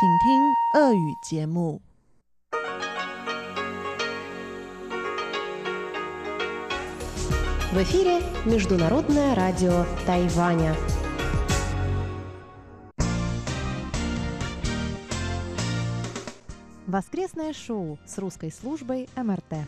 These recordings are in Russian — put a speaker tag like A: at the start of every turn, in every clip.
A: 请听俄语节目。
B: В эфире Международное радио Тайваня. Воскресное шоу с русской службой МРТ.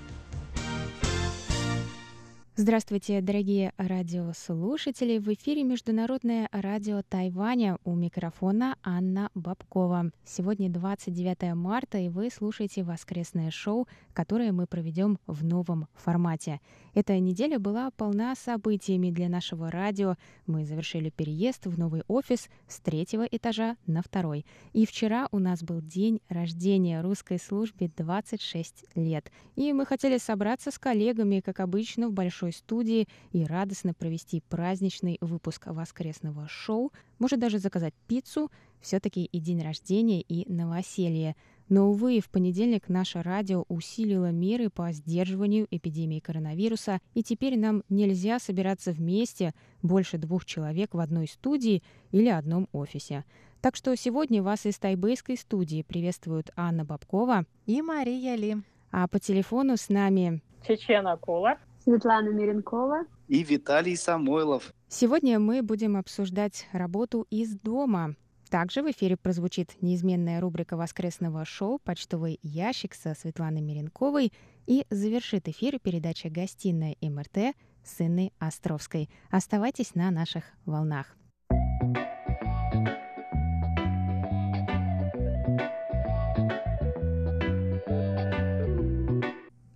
C: Здравствуйте, дорогие радиослушатели! В эфире Международное радио Тайваня. У микрофона Анна Бабкова. Сегодня 29 марта, и вы слушаете воскресное шоу, которое мы проведем в новом формате. Эта неделя была полна событиями для нашего радио. Мы завершили переезд в новый офис с третьего этажа на второй. И вчера у нас был день рождения русской службе 26 лет. И мы хотели собраться с коллегами, как обычно, в большой студии и радостно провести праздничный выпуск воскресного шоу, может даже заказать пиццу, все-таки и день рождения, и новоселье. Но, увы, в понедельник наше радио усилило меры по сдерживанию эпидемии коронавируса, и теперь нам нельзя собираться вместе больше двух человек в одной студии или одном офисе. Так что сегодня вас из тайбэйской студии приветствуют Анна Бабкова
B: И Мария Ли.
C: а по телефону с нами
D: Чечена Кулар.
E: Светлана Миренкова.
F: и Виталий Самойлов.
C: Сегодня мы будем обсуждать работу из дома. Также в эфире прозвучит неизменная рубрика воскресного шоу «Почтовый ящик» со Светланой Миренковой и завершит эфир передача «Гостиная МРТ» с Инной Островской. Оставайтесь на наших волнах.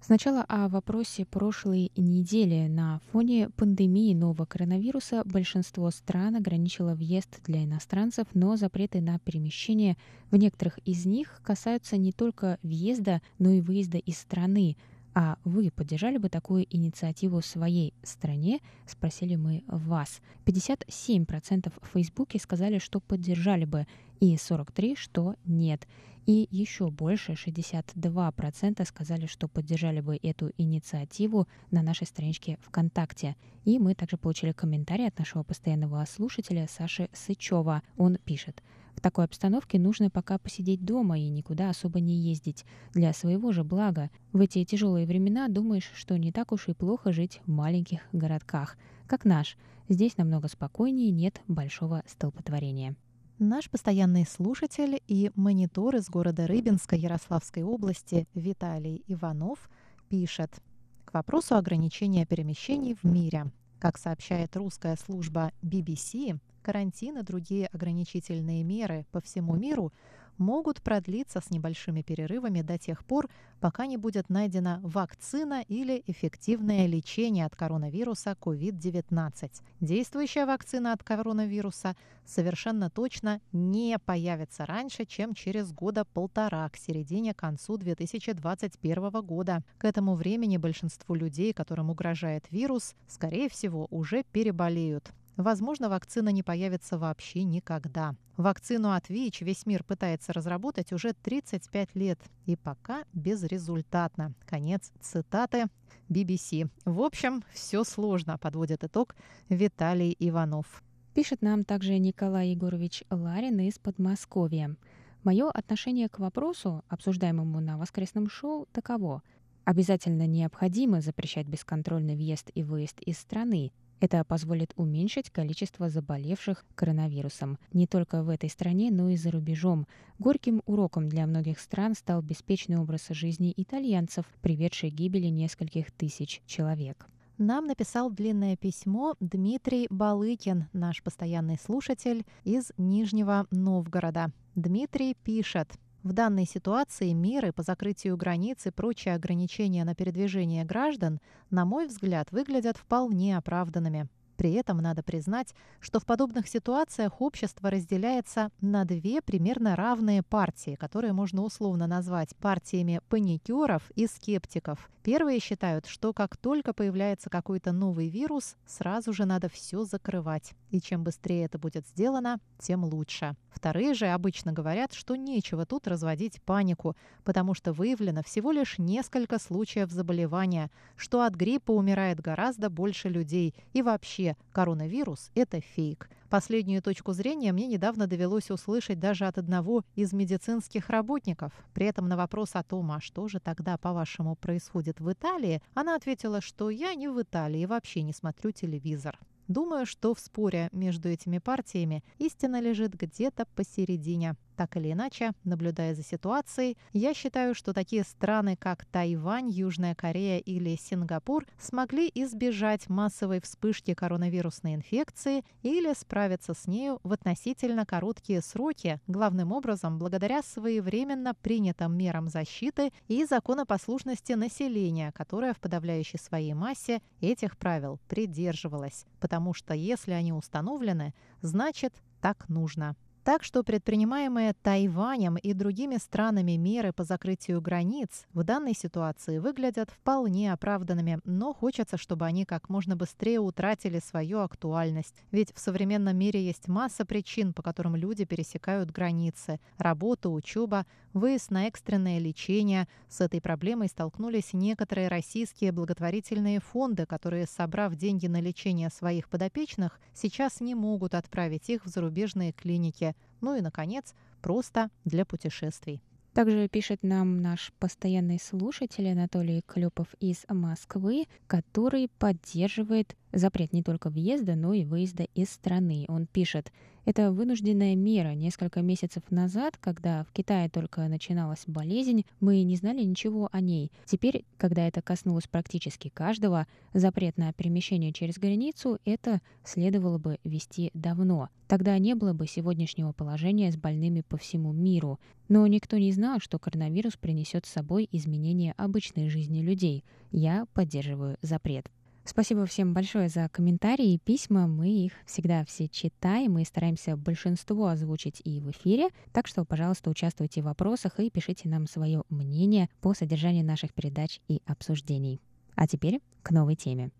C: Сначала о вопросе прошлой недели. На фоне пандемии нового коронавируса большинство стран ограничило въезд для иностранцев, но запреты на перемещение в некоторых из них касаются не только въезда, но и выезда из страны. А вы поддержали бы такую инициативу в своей стране? Спросили мы вас. 57% в Фейсбуке сказали, что поддержали бы, и 43% что нет. И еще больше, 62% сказали, что поддержали бы эту инициативу на нашей страничке ВКонтакте. И мы также получили комментарий от нашего постоянного слушателя Саши Сычева. Он пишет. В такой обстановке нужно пока посидеть дома и никуда особо не ездить. Для своего же блага. В эти тяжелые времена думаешь, что не так уж и плохо жить в маленьких городках, как наш. Здесь намного спокойнее, нет большого столпотворения.
B: Наш постоянный слушатель и монитор из города Рыбинска Ярославской области Виталий Иванов пишет к вопросу ограничения перемещений в мире. Как сообщает русская служба BBC, карантин и другие ограничительные меры по всему миру могут продлиться с небольшими перерывами до тех пор, пока не будет найдена вакцина или эффективное лечение от коронавируса COVID-19. Действующая вакцина от коронавируса совершенно точно не появится раньше, чем через года полтора, к середине-концу 2021 года. К этому времени большинству людей, которым угрожает вирус, скорее всего, уже переболеют. Возможно, вакцина не появится вообще никогда. Вакцину от ВИЧ весь мир пытается разработать уже 35 лет. И пока безрезультатно. Конец цитаты BBC. В общем, все сложно, подводит итог Виталий Иванов.
C: Пишет нам также Николай Егорович Ларин из Подмосковья. Мое отношение к вопросу, обсуждаемому на воскресном шоу, таково. Обязательно необходимо запрещать бесконтрольный въезд и выезд из страны, это позволит уменьшить количество заболевших коронавирусом не только в этой стране, но и за рубежом. Горьким уроком для многих стран стал беспечный образ жизни итальянцев, приведший к гибели нескольких тысяч человек.
B: Нам написал длинное письмо Дмитрий Балыкин, наш постоянный слушатель из Нижнего Новгорода. Дмитрий пишет. В данной ситуации меры по закрытию границ и прочие ограничения на передвижение граждан, на мой взгляд, выглядят вполне оправданными. При этом надо признать, что в подобных ситуациях общество разделяется на две примерно равные партии, которые можно условно назвать партиями паникеров и скептиков. Первые считают, что как только появляется какой-то новый вирус, сразу же надо все закрывать. И чем быстрее это будет сделано, тем лучше. Вторые же обычно говорят, что нечего тут разводить панику, потому что выявлено всего лишь несколько случаев заболевания, что от гриппа умирает гораздо больше людей. И вообще, коронавирус – это фейк. Последнюю точку зрения мне недавно довелось услышать даже от одного из медицинских работников. При этом на вопрос о том, а что же тогда, по-вашему, происходит в Италии, она ответила, что я не в Италии и вообще не смотрю телевизор. Думаю, что в споре между этими партиями истина лежит где-то посередине. Так или иначе, наблюдая за ситуацией, я считаю, что такие страны, как Тайвань, Южная Корея или Сингапур, смогли избежать массовой вспышки коронавирусной инфекции или справиться с нею в относительно короткие сроки, главным образом благодаря своевременно принятым мерам защиты и законопослушности населения, которое в подавляющей своей массе этих правил придерживалось. Потому что если они установлены, значит так нужно. Так что предпринимаемые Тайванем и другими странами меры по закрытию границ в данной ситуации выглядят вполне оправданными, но хочется, чтобы они как можно быстрее утратили свою актуальность. Ведь в современном мире есть масса причин, по которым люди пересекают границы. Работа, учеба, выезд на экстренное лечение. С этой проблемой столкнулись некоторые российские благотворительные фонды, которые, собрав деньги на лечение своих подопечных, сейчас не могут отправить их в зарубежные клиники. Ну и, наконец, просто для путешествий.
C: Также пишет нам наш постоянный слушатель Анатолий Клепов из Москвы, который поддерживает запрет не только въезда, но и выезда из страны. Он пишет, это вынужденная мера. Несколько месяцев назад, когда в Китае только начиналась болезнь, мы не знали ничего о ней. Теперь, когда это коснулось практически каждого, запрет на перемещение через границу, это следовало бы вести давно. Тогда не было бы сегодняшнего положения с больными по всему миру. Но никто не знал, что коронавирус принесет с собой изменения обычной жизни людей. Я поддерживаю запрет. Спасибо всем большое за комментарии и письма. Мы их всегда все читаем и стараемся большинство озвучить и в эфире. Так что, пожалуйста, участвуйте в вопросах и пишите нам свое мнение по содержанию наших передач и обсуждений. А теперь к новой теме.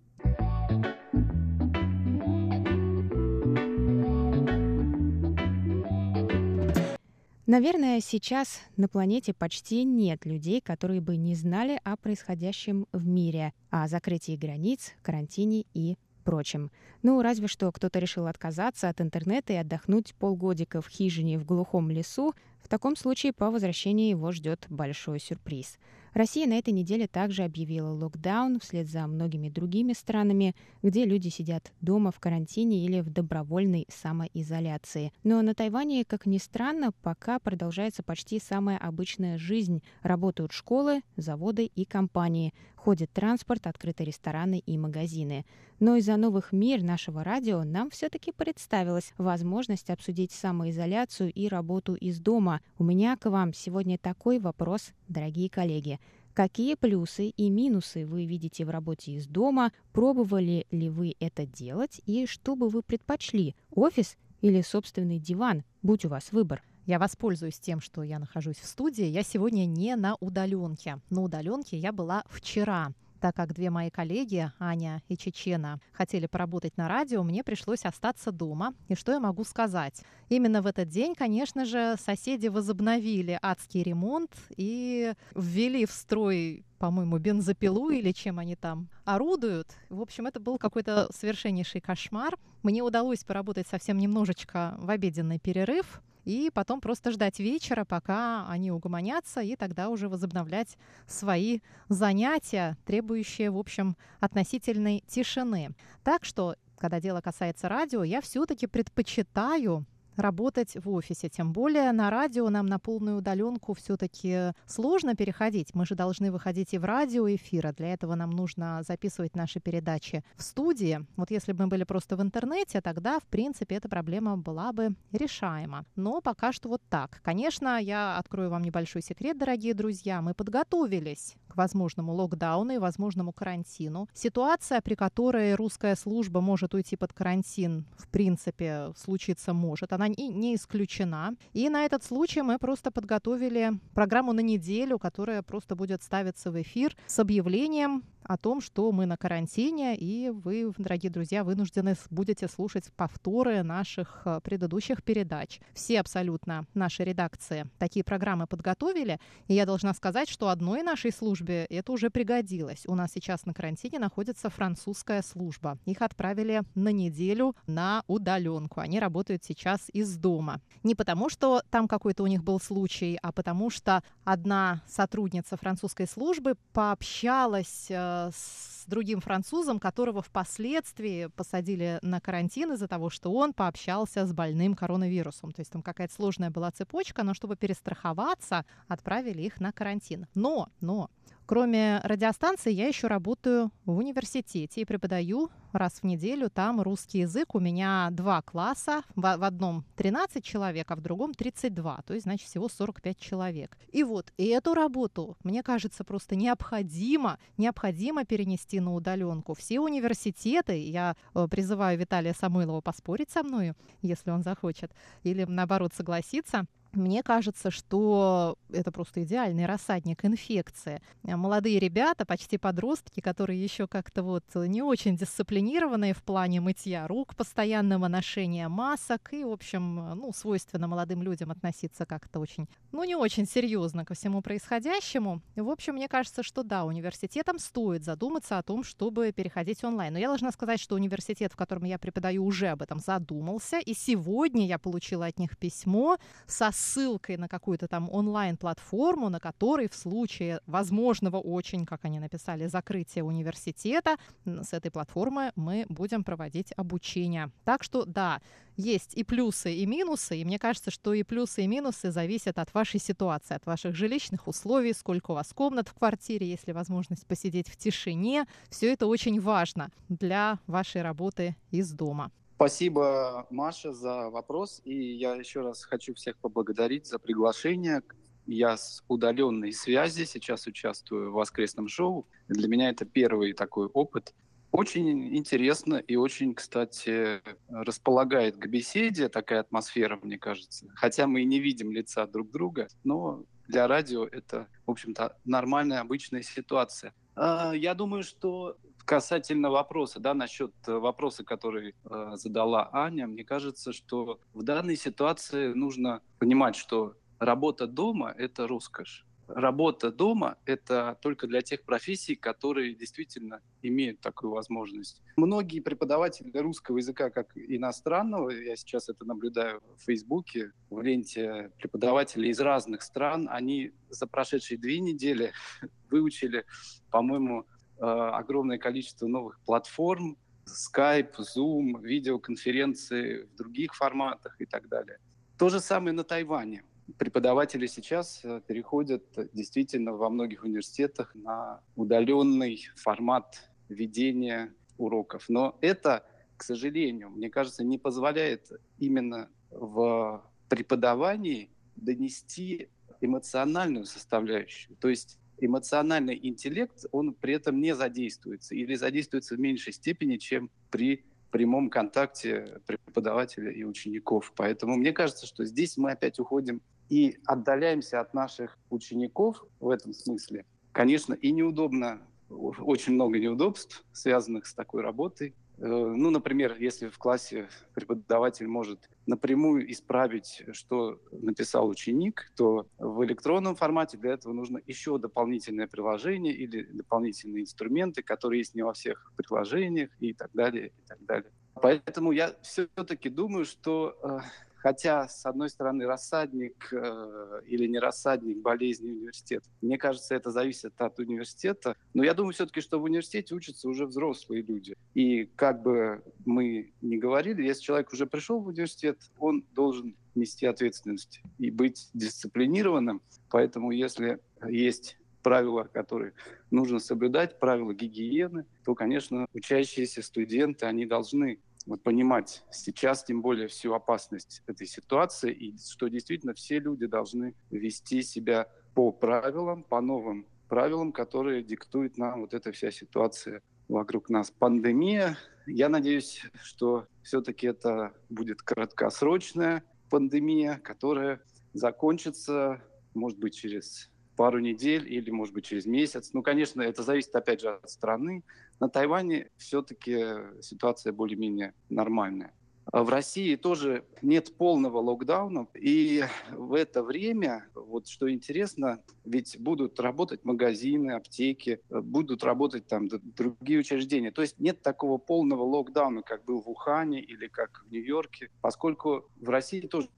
C: Наверное, сейчас на планете почти нет людей, которые бы не знали о происходящем в мире, о закрытии границ, карантине и прочем. Ну, разве что кто-то решил отказаться от интернета и отдохнуть полгодика в хижине в глухом лесу. В таком случае по возвращении его ждет большой сюрприз — Россия на этой неделе также объявила локдаун вслед за многими другими странами, где люди сидят дома в карантине или в добровольной самоизоляции. Но на Тайване, как ни странно, пока продолжается почти самая обычная жизнь. Работают школы, заводы и компании. Ходит транспорт, открыты рестораны и магазины. Но из-за новых мер нашего радио нам все-таки представилась возможность обсудить самоизоляцию и работу из дома. У меня к вам сегодня такой вопрос, дорогие коллеги. Какие плюсы и минусы вы видите в работе из дома? Пробовали ли вы это делать? И что бы вы предпочли? Офис или собственный диван? Будь у вас выбор.
B: Я воспользуюсь тем, что я нахожусь в студии. Я сегодня не на удаленке. На удаленке я была вчера так как две мои коллеги, Аня и Чечена, хотели поработать на радио, мне пришлось остаться дома. И что я могу сказать? Именно в этот день, конечно же, соседи возобновили адский ремонт и ввели в строй по-моему, бензопилу или чем они там орудуют. В общем, это был какой-то совершеннейший кошмар. Мне удалось поработать совсем немножечко в обеденный перерыв и потом просто ждать вечера, пока они угомонятся, и тогда уже возобновлять свои занятия, требующие, в общем, относительной тишины. Так что, когда дело касается радио, я все-таки предпочитаю работать в офисе. Тем более на радио нам на полную удаленку все-таки сложно переходить. Мы же должны выходить и в радиоэфир, а для этого нам нужно записывать наши передачи в студии. Вот если бы мы были просто в интернете, тогда, в принципе, эта проблема была бы решаема. Но пока что вот так. Конечно, я открою вам небольшой секрет, дорогие друзья. Мы подготовились к возможному локдауну и возможному карантину. Ситуация, при которой русская служба может уйти под карантин, в принципе, случиться может. Она не исключена. И на этот случай мы просто подготовили программу на неделю, которая просто будет ставиться в эфир с объявлением о том, что мы на карантине, и вы, дорогие друзья, вынуждены будете слушать повторы наших э, предыдущих передач. Все абсолютно наши редакции такие программы подготовили, и я должна сказать, что одной нашей службе это уже пригодилось. У нас сейчас на карантине находится французская служба. Их отправили на неделю на удаленку. Они работают сейчас из дома. Не потому, что там какой-то у них был случай, а потому что одна сотрудница французской службы пообщалась э, с другим французом, которого впоследствии посадили на карантин из-за того, что он пообщался с больным коронавирусом. То есть там какая-то сложная была цепочка, но чтобы перестраховаться, отправили их на карантин. Но, но Кроме радиостанции, я еще работаю в университете и преподаю раз в неделю там русский язык. У меня два класса, в, одном 13 человек, а в другом 32, то есть, значит, всего 45 человек. И вот эту работу, мне кажется, просто необходимо, необходимо перенести на удаленку. Все университеты, я э, призываю Виталия Самойлова поспорить со мной, если он захочет, или наоборот согласиться, мне кажется, что это просто идеальный рассадник инфекции. Молодые ребята, почти подростки, которые еще как-то вот не очень дисциплинированные в плане мытья рук, постоянного ношения масок и, в общем, ну, свойственно молодым людям относиться как-то очень, ну, не очень серьезно ко всему происходящему. В общем, мне кажется, что да, университетам стоит задуматься о том, чтобы переходить онлайн. Но я должна сказать, что университет, в котором я преподаю, уже об этом задумался. И сегодня я получила от них письмо со ссылкой на какую-то там онлайн-платформу, на которой в случае возможного очень, как они написали, закрытия университета, с этой платформы мы будем проводить обучение. Так что да, есть и плюсы, и минусы, и мне кажется, что и плюсы, и минусы зависят от вашей ситуации, от ваших жилищных условий, сколько у вас комнат в квартире, есть ли возможность посидеть в тишине. Все это очень важно для вашей работы из дома.
F: Спасибо, Маша, за вопрос. И я еще раз хочу всех поблагодарить за приглашение. Я с удаленной связи сейчас участвую в воскресном шоу. Для меня это первый такой опыт. Очень интересно и очень, кстати, располагает к беседе такая атмосфера, мне кажется. Хотя мы и не видим лица друг друга, но для радио это, в общем-то, нормальная, обычная ситуация. А, я думаю, что Касательно вопроса, да, насчет э, вопроса, который э, задала Аня, мне кажется, что в данной ситуации нужно понимать, что работа дома – это роскошь. Работа дома – это только для тех профессий, которые действительно имеют такую возможность. Многие преподаватели русского языка, как иностранного, я сейчас это наблюдаю в Фейсбуке, в ленте преподавателей из разных стран, они за прошедшие две недели выучили, по-моему, Э, огромное количество новых платформ, Skype, Zoom, видеоконференции в других форматах и так далее. То же самое на Тайване. Преподаватели сейчас э, переходят действительно во многих университетах на удаленный формат ведения уроков. Но это, к сожалению, мне кажется, не позволяет именно в преподавании донести эмоциональную составляющую. То есть эмоциональный интеллект, он при этом не задействуется или задействуется в меньшей степени, чем при прямом контакте преподавателя и учеников. Поэтому мне кажется, что здесь мы опять уходим и отдаляемся от наших учеников в этом смысле. Конечно, и неудобно, очень много неудобств, связанных с такой работой. Э, ну, например, если в классе преподаватель может напрямую исправить, что написал ученик, то в электронном формате для этого нужно еще дополнительное приложение или дополнительные инструменты, которые есть не во всех приложениях и так далее, и так далее. Поэтому я все-таки думаю, что э, Хотя, с одной стороны, рассадник э, или не рассадник болезни университета. Мне кажется, это зависит от университета. Но я думаю все-таки, что в университете учатся уже взрослые люди. И как бы мы ни говорили, если человек уже пришел в университет, он должен нести ответственность и быть дисциплинированным. Поэтому если есть правила, которые нужно соблюдать, правила гигиены, то, конечно, учащиеся студенты, они должны вот понимать сейчас, тем более, всю опасность этой ситуации, и что действительно все люди должны вести себя по правилам, по новым правилам, которые диктует нам вот эта вся ситуация вокруг нас. Пандемия, я надеюсь, что все-таки это будет краткосрочная пандемия, которая закончится, может быть, через пару недель или, может быть, через месяц. Ну, конечно, это зависит, опять же, от страны. На Тайване все-таки ситуация более-менее нормальная. А в России тоже нет полного локдауна, и в это время, вот что интересно, ведь будут работать магазины, аптеки, будут работать там другие учреждения. То есть нет такого полного локдауна, как был в Ухане или как в Нью-Йорке, поскольку в России тоже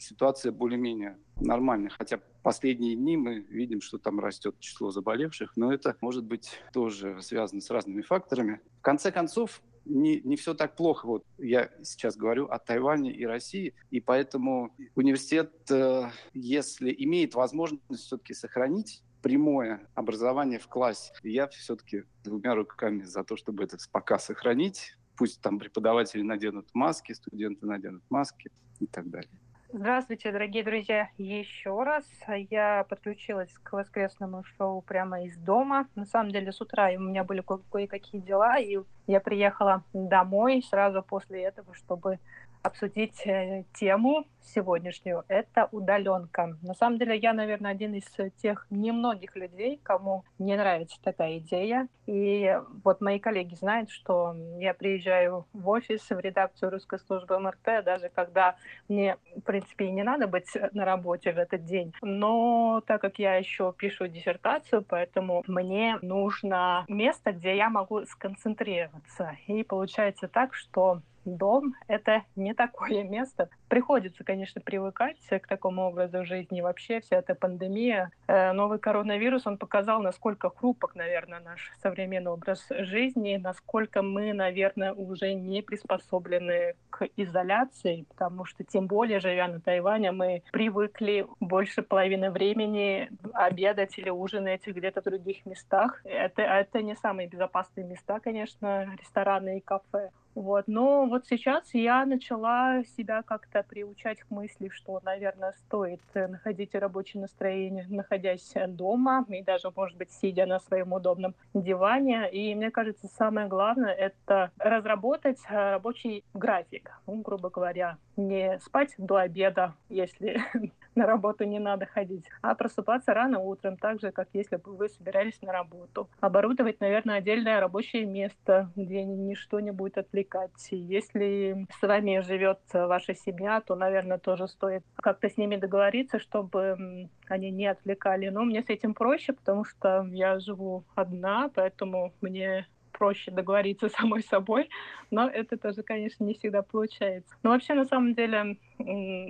F: ситуация более-менее нормальная. Хотя последние дни мы видим, что там растет число заболевших, но это может быть тоже связано с разными факторами. В конце концов, не, не все так плохо. Вот я сейчас говорю о Тайване и России, и поэтому университет, э, если имеет возможность все-таки сохранить прямое образование в классе, я все-таки двумя руками за то, чтобы это пока сохранить. Пусть там преподаватели наденут маски, студенты наденут маски и так далее.
D: Здравствуйте, дорогие друзья, еще раз. Я подключилась к воскресному шоу прямо из дома. На самом деле с утра у меня были кое-какие дела, и я приехала домой сразу после этого, чтобы обсудить э, тему сегодняшнюю. Это удаленка. На самом деле я, наверное, один из тех немногих людей, кому не нравится такая идея. И вот мои коллеги знают, что я приезжаю в офис, в редакцию русской службы МРТ, даже когда мне, в принципе, и не надо быть на работе в этот день. Но так как я еще пишу диссертацию, поэтому мне нужно место, где я могу сконцентрироваться. И получается так, что дом — это не такое место. Приходится, конечно, привыкать к такому образу жизни. Вообще вся эта пандемия, э, новый коронавирус, он показал, насколько хрупок, наверное, наш современный образ жизни, насколько мы, наверное, уже не приспособлены к изоляции, потому что тем более, живя на Тайване, мы привыкли больше половины времени обедать или ужинать где-то в других местах. Это, это не самые безопасные места, конечно, рестораны и кафе. Вот. Но вот сейчас я начала себя как-то приучать к мысли, что, наверное, стоит э, находить рабочее настроение, находясь дома и даже, может быть, сидя на своем удобном диване. И мне кажется, самое главное — это разработать э, рабочий график. Ну, грубо говоря, не спать до обеда, если на работу не надо ходить, а просыпаться рано утром, так же, как если бы вы собирались на работу. Оборудовать, наверное, отдельное рабочее место, где ничто не будет отвлекать. Если с вами живет ваша семья, то, наверное, тоже стоит как-то с ними договориться, чтобы они не отвлекали. Но мне с этим проще, потому что я живу одна, поэтому мне проще договориться самой собой, но это тоже, конечно, не всегда получается. Но вообще, на самом деле,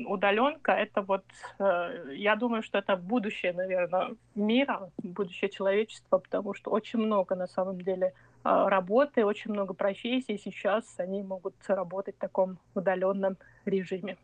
D: удаленка — это вот, э, я думаю, что это будущее, наверное, мира, будущее человечества, потому что очень много, на самом деле, э, работы, очень много профессий сейчас, они могут работать в таком удаленном режиме.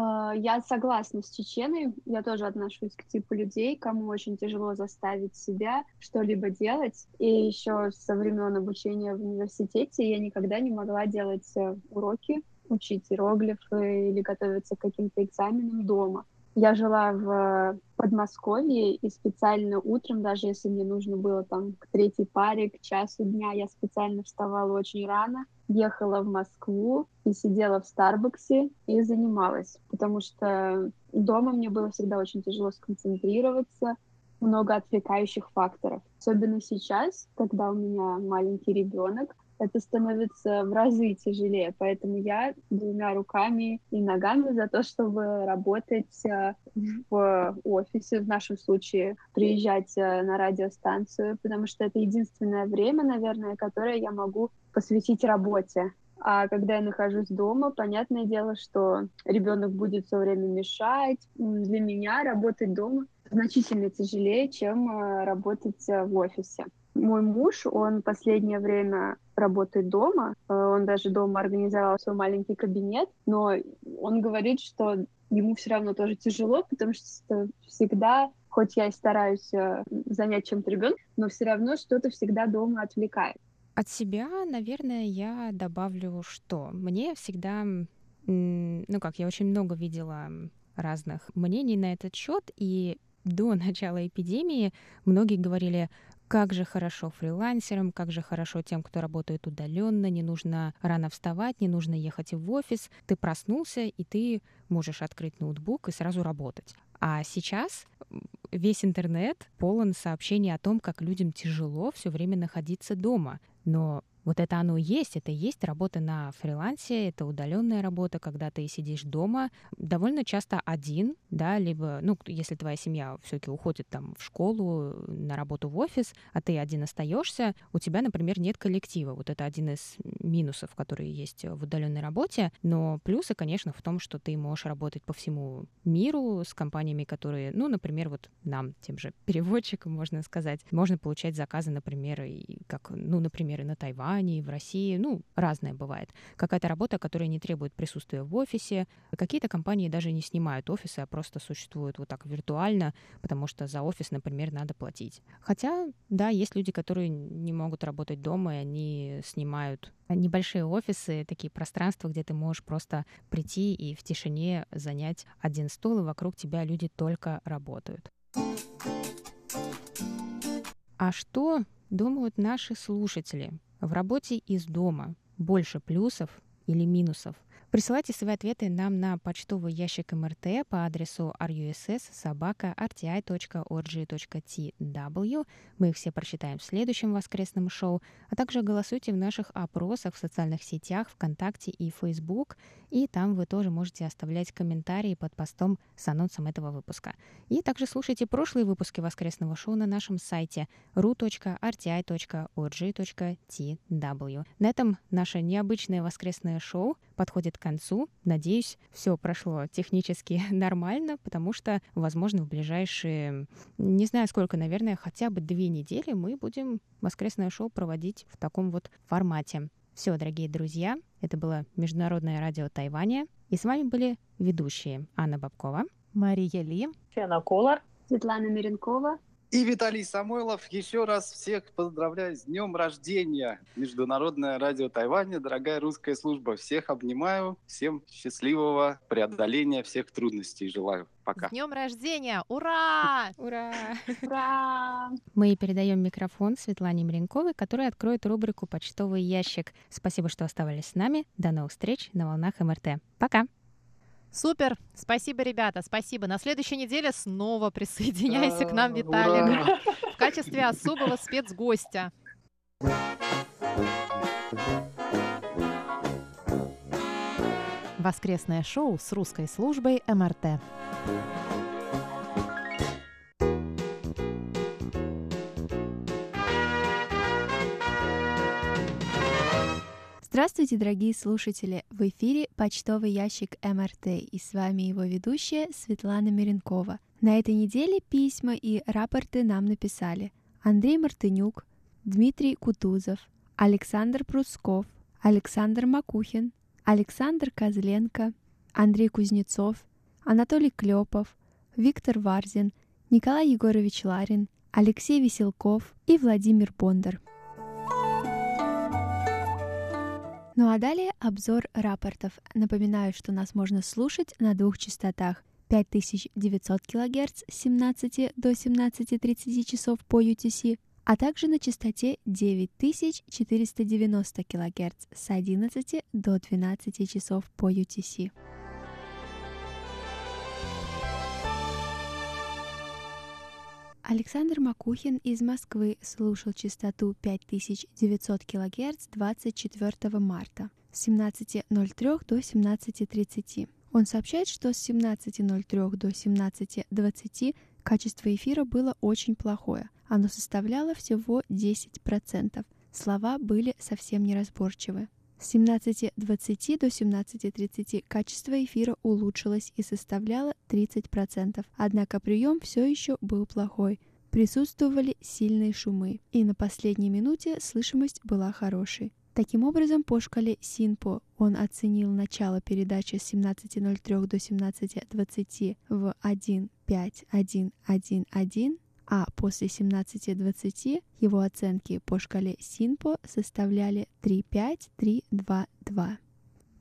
E: А, я согласна с Чеченой, я тоже отношусь к типу людей, кому очень тяжело заставить себя что-либо делать. И еще со времен обучения в университете я никогда не могла делать э, уроки, учить иероглифы или готовиться к каким-то экзаменам дома. Я жила в Подмосковье, и специально утром, даже если мне нужно было там к третьей паре, к часу дня, я специально вставала очень рано, ехала в Москву и сидела в Старбаксе и занималась, потому что дома мне было всегда очень тяжело сконцентрироваться, много отвлекающих факторов. Особенно сейчас, когда у меня маленький ребенок, это становится в разы тяжелее. Поэтому я двумя руками и ногами за то, чтобы работать э, в офисе, в нашем случае приезжать э, на радиостанцию, потому что это единственное время, наверное, которое я могу посвятить работе. А когда я нахожусь дома, понятное дело, что ребенок будет все время мешать. Для меня работать дома значительно тяжелее, чем э, работать в офисе. Мой муж, он последнее время работает дома, э, он даже дома организовал свой маленький кабинет, но он говорит, что ему все равно тоже тяжело, потому что всегда, хоть я и стараюсь э, занять чем-то ребенка, но все равно что-то всегда дома отвлекает.
C: От себя, наверное, я добавлю, что мне всегда, ну как, я очень много видела разных мнений на этот счет, и до начала эпидемии многие говорили, как же хорошо фрилансерам, как же хорошо тем, кто работает удаленно, не нужно рано вставать, не нужно ехать в офис. Ты проснулся, и ты можешь открыть ноутбук и сразу работать. А сейчас весь интернет полон сообщений о том, как людям тяжело все время находиться дома. Но вот это оно есть, это есть работа на фрилансе, это удаленная работа, когда ты сидишь дома, довольно часто один, да, либо, ну, если твоя семья все-таки уходит там в школу, на работу в офис, а ты один остаешься, у тебя, например, нет коллектива. Вот это один из минусов, которые есть в удаленной работе. Но плюсы, конечно, в том, что ты можешь работать по всему миру с компаниями, которые, ну, например, вот нам, тем же переводчикам, можно сказать, можно получать заказы, например, и как, ну, например, и на Тайвань, Германии, в России, ну, разное бывает. Какая-то работа, которая не требует присутствия в офисе. Какие-то компании даже не снимают офисы, а просто существуют вот так виртуально, потому что за офис, например, надо платить. Хотя, да, есть люди, которые не могут работать дома, и они снимают небольшие офисы, такие пространства, где ты можешь просто прийти и в тишине занять один стол, и вокруг тебя люди только работают. А что думают наши слушатели в работе из дома больше плюсов или минусов? Присылайте свои ответы нам на почтовый ящик МРТ по адресу russ.org.tw. Мы их все прочитаем в следующем воскресном шоу, а также голосуйте в наших опросах в социальных сетях ВКонтакте и Facebook, и там вы тоже можете оставлять комментарии под постом с анонсом этого выпуска. И также слушайте прошлые выпуски воскресного шоу на нашем сайте ru.rti.org.tw. На этом наше необычное воскресное шоу подходит к концу. Надеюсь, все прошло технически нормально, потому что, возможно, в ближайшие, не знаю сколько, наверное, хотя бы две недели мы будем воскресное шоу проводить в таком вот формате. Все, дорогие друзья, это было Международное радио Тайваня. И с вами были ведущие Анна Бабкова,
B: Мария Ли,
D: Фена Колор,
E: Светлана Миренкова
F: и Виталий Самойлов. Еще раз всех поздравляю с днем рождения. Международное радио Тайваня, дорогая русская служба. Всех обнимаю. Всем счастливого преодоления всех трудностей желаю. Пока.
B: С днем рождения! Ура!
C: Ура!
E: Ура!
C: Мы передаем микрофон Светлане Мренковой, которая откроет рубрику «Почтовый ящик». Спасибо, что оставались с нами. До новых встреч на волнах МРТ. Пока!
B: Супер! Спасибо, ребята, спасибо. На следующей неделе снова присоединяйся к нам,
F: Ура!
B: Виталик, в качестве особого спецгостя. Воскресное шоу с русской службой МРТ.
G: Здравствуйте, дорогие слушатели! В эфире почтовый ящик МРТ и с вами его ведущая Светлана Миренкова. На этой неделе письма и рапорты нам написали Андрей Мартынюк, Дмитрий Кутузов, Александр Прусков, Александр Макухин, Александр Козленко, Андрей Кузнецов, Анатолий Клепов, Виктор Варзин, Николай Егорович Ларин, Алексей Веселков и Владимир Бондар. Ну а далее обзор рапортов. Напоминаю, что нас можно слушать на двух частотах 5900 кГц с 17 до 17.30 часов по UTC, а также на частоте 9490 кГц с 11 до 12 часов по UTC. Александр Макухин из Москвы слушал частоту 5900 кГц 24 марта с 17.03 до 17.30. Он сообщает, что с 17.03 до 17.20 качество эфира было очень плохое. Оно составляло всего 10%. Слова были совсем неразборчивы. С 17.20 до 17.30 качество эфира улучшилось и составляло 30%. Однако прием все еще был плохой. Присутствовали сильные шумы, и на последней минуте слышимость была хорошей. Таким образом, по шкале Синпо он оценил начало передачи с 17.03 до 17.20 в 1.5.1.1.1, а после 17.20 его оценки по шкале Синпо составляли 3.5.3.2.2.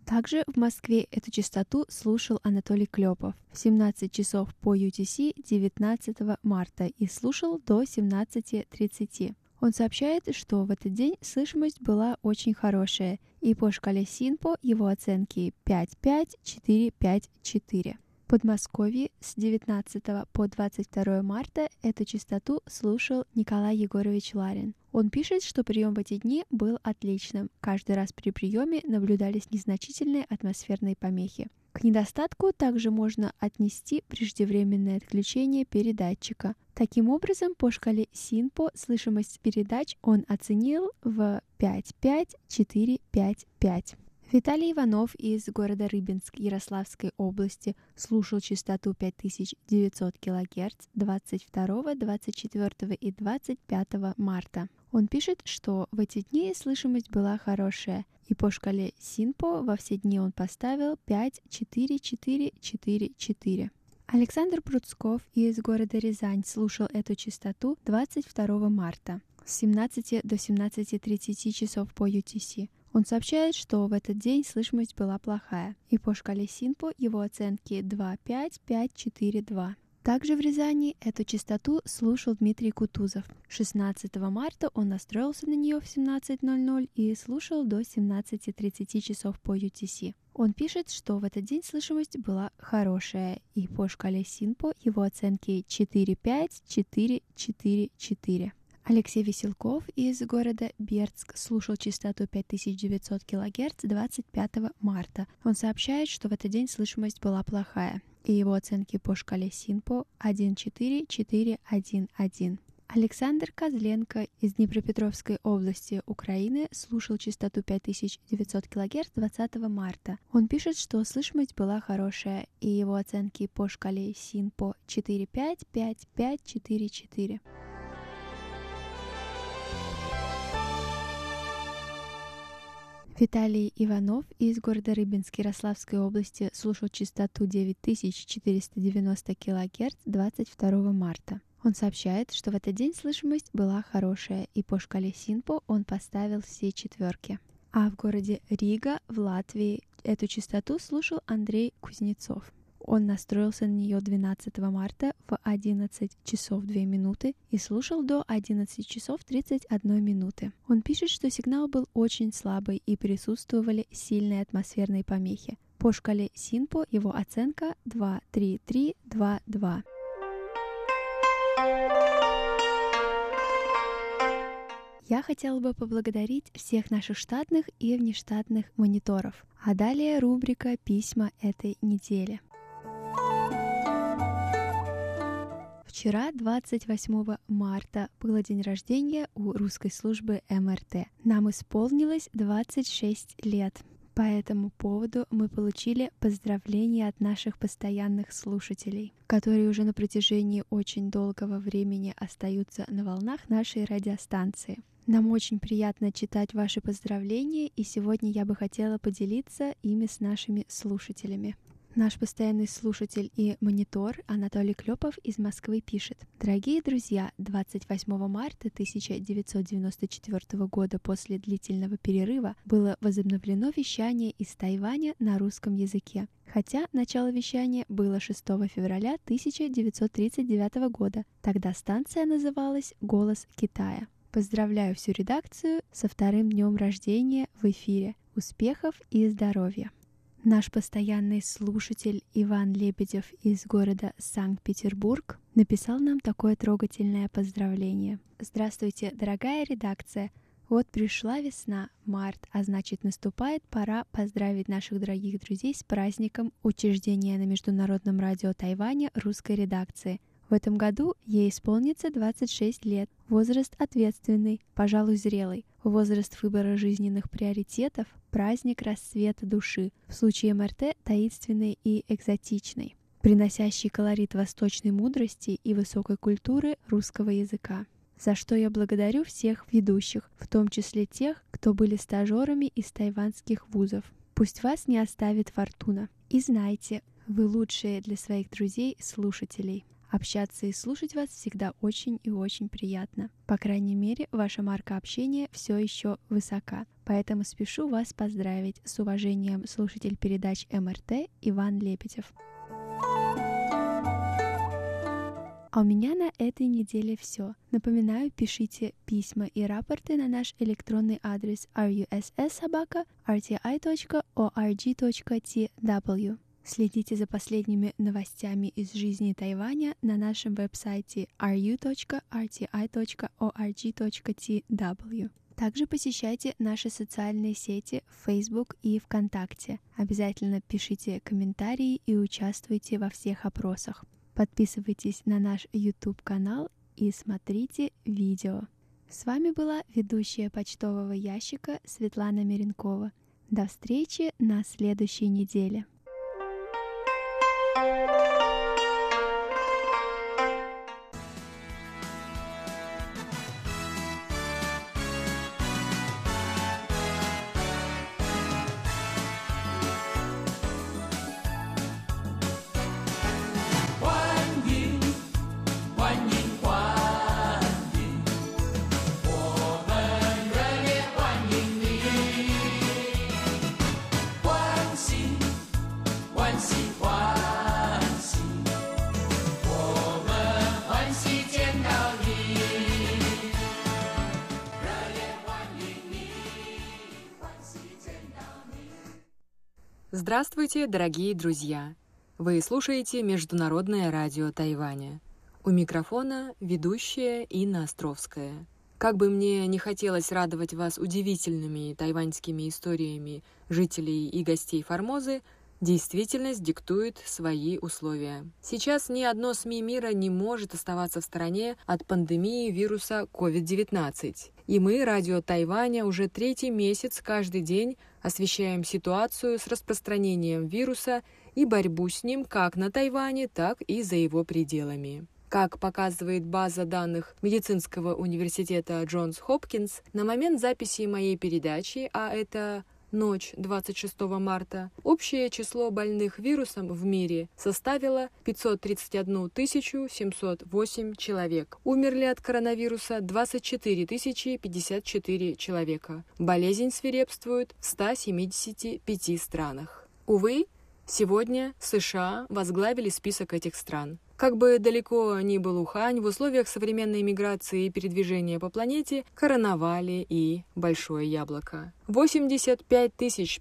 G: Также в Москве эту частоту слушал Анатолий Клепов в 17 часов по UTC 19 марта и слушал до 17.30. Он сообщает, что в этот день слышимость была очень хорошая, и по шкале Синпо его оценки 5.5-4.5-4. Подмосковье с 19 по 22 марта эту частоту слушал Николай Егорович Ларин. Он пишет, что прием в эти дни был отличным. Каждый раз при приеме наблюдались незначительные атмосферные помехи. К недостатку также можно отнести преждевременное отключение передатчика. Таким образом, по шкале СИНПО слышимость передач он оценил в 5-5-4-5-5. Виталий Иванов из города Рыбинск Ярославской области слушал частоту 5900 кГц 22, 24 и 25 марта. Он пишет, что в эти дни слышимость была хорошая, и по шкале СИНПО во все дни он поставил 5, 4, 4, 4, 4. Александр Пруцков из города Рязань слушал эту частоту 22 марта с 17 до 17.30 часов по UTC. Он сообщает, что в этот день слышимость была плохая, и по шкале Синпо его оценки 2.5-5.4.2. Также в Рязани эту частоту слушал Дмитрий Кутузов. 16 марта он настроился на нее в 17.00 и слушал до 17.30 часов по UTC. Он пишет, что в этот день слышимость была хорошая, и по шкале Синпо его оценки 4.5-4.4.4. Алексей Веселков из города Бердск слушал частоту 5900 кГц 25 марта. Он сообщает, что в этот день слышимость была плохая, и его оценки по шкале СИНПО 1.4.4.1.1. Александр Козленко из Днепропетровской области Украины слушал частоту 5900 кГц 20 марта. Он пишет, что слышимость была хорошая, и его оценки по шкале СИНПО 4.5.5.5.4.4. Виталий Иванов из города Рыбинск Ярославской области слушал частоту 9490 кГц 22 марта. Он сообщает, что в этот день слышимость была хорошая, и по шкале Синпо он поставил все четверки. А в городе Рига в Латвии эту частоту слушал Андрей Кузнецов. Он настроился на нее 12 марта в 11 часов 2 минуты и слушал до 11 часов 31 минуты. Он пишет, что сигнал был очень слабый и присутствовали сильные атмосферные помехи. По шкале Синпо его оценка 2-3-3-2-2. Я хотела бы поблагодарить всех наших штатных и внештатных мониторов. А далее рубрика «Письма этой недели». Вчера, 28 марта, был день рождения у русской службы МРТ. Нам исполнилось 26 лет. По этому поводу мы получили поздравления от наших постоянных слушателей, которые уже на протяжении очень долгого времени остаются на волнах нашей радиостанции. Нам очень приятно читать ваши поздравления, и сегодня я бы хотела поделиться ими с нашими слушателями. Наш постоянный слушатель и монитор Анатолий Клепов из Москвы пишет. Дорогие друзья, 28 марта 1994 года после длительного перерыва было возобновлено вещание из Тайваня на русском языке. Хотя начало вещания было 6 февраля 1939 года. Тогда станция называлась «Голос Китая». Поздравляю всю редакцию со вторым днем рождения в эфире. Успехов и здоровья! Наш постоянный слушатель Иван Лебедев из города Санкт-Петербург написал нам такое трогательное поздравление. Здравствуйте, дорогая редакция! Вот пришла весна, март, а значит наступает пора поздравить наших дорогих друзей с праздником учреждения на Международном радио Тайваня русской редакции. В этом году ей исполнится 26 лет. Возраст ответственный, пожалуй, зрелый. Возраст выбора жизненных приоритетов, праздник расцвета души. В случае МРТ таинственный и экзотичный, приносящий колорит восточной мудрости и высокой культуры русского языка. За что я благодарю всех ведущих, в том числе тех, кто были стажерами из тайванских вузов. Пусть вас не оставит фортуна. И знайте, вы лучшие для своих друзей-слушателей. Общаться и слушать вас всегда очень и очень приятно. По крайней мере, ваша марка общения все еще высока. Поэтому спешу вас поздравить с уважением слушатель передач МРТ Иван Лепетев. А у меня на этой неделе все. Напоминаю, пишите письма и рапорты на наш электронный адрес russsobaka.rti.org.tw. Следите за последними новостями из жизни Тайваня на нашем веб-сайте ru.rti.org.tw. Также посещайте наши социальные сети Facebook и ВКонтакте. Обязательно пишите комментарии и участвуйте во всех опросах. Подписывайтесь на наш YouTube-канал и смотрите видео. С вами была ведущая почтового ящика Светлана Меренкова. До встречи на следующей неделе. Thank you.
H: Здравствуйте, дорогие друзья! Вы слушаете Международное радио Тайваня. У микрофона ведущая Инна Островская. Как бы мне не хотелось радовать вас удивительными тайваньскими историями жителей и гостей Формозы, Действительность диктует свои условия. Сейчас ни одно СМИ мира не может оставаться в стороне от пандемии вируса COVID-19. И мы, радио Тайваня, уже третий месяц каждый день освещаем ситуацию с распространением вируса и борьбу с ним как на Тайване, так и за его пределами. Как показывает база данных медицинского университета Джонс Хопкинс, на момент записи моей передачи, а это ночь 26 марта, общее число больных вирусом в мире составило 531 708 человек. Умерли от коронавируса 24 054 человека. Болезнь свирепствует в 175 странах. Увы, сегодня США возглавили список этих стран. Как бы далеко ни был Ухань, в условиях современной миграции и передвижения по планете короновали и Большое Яблоко. 85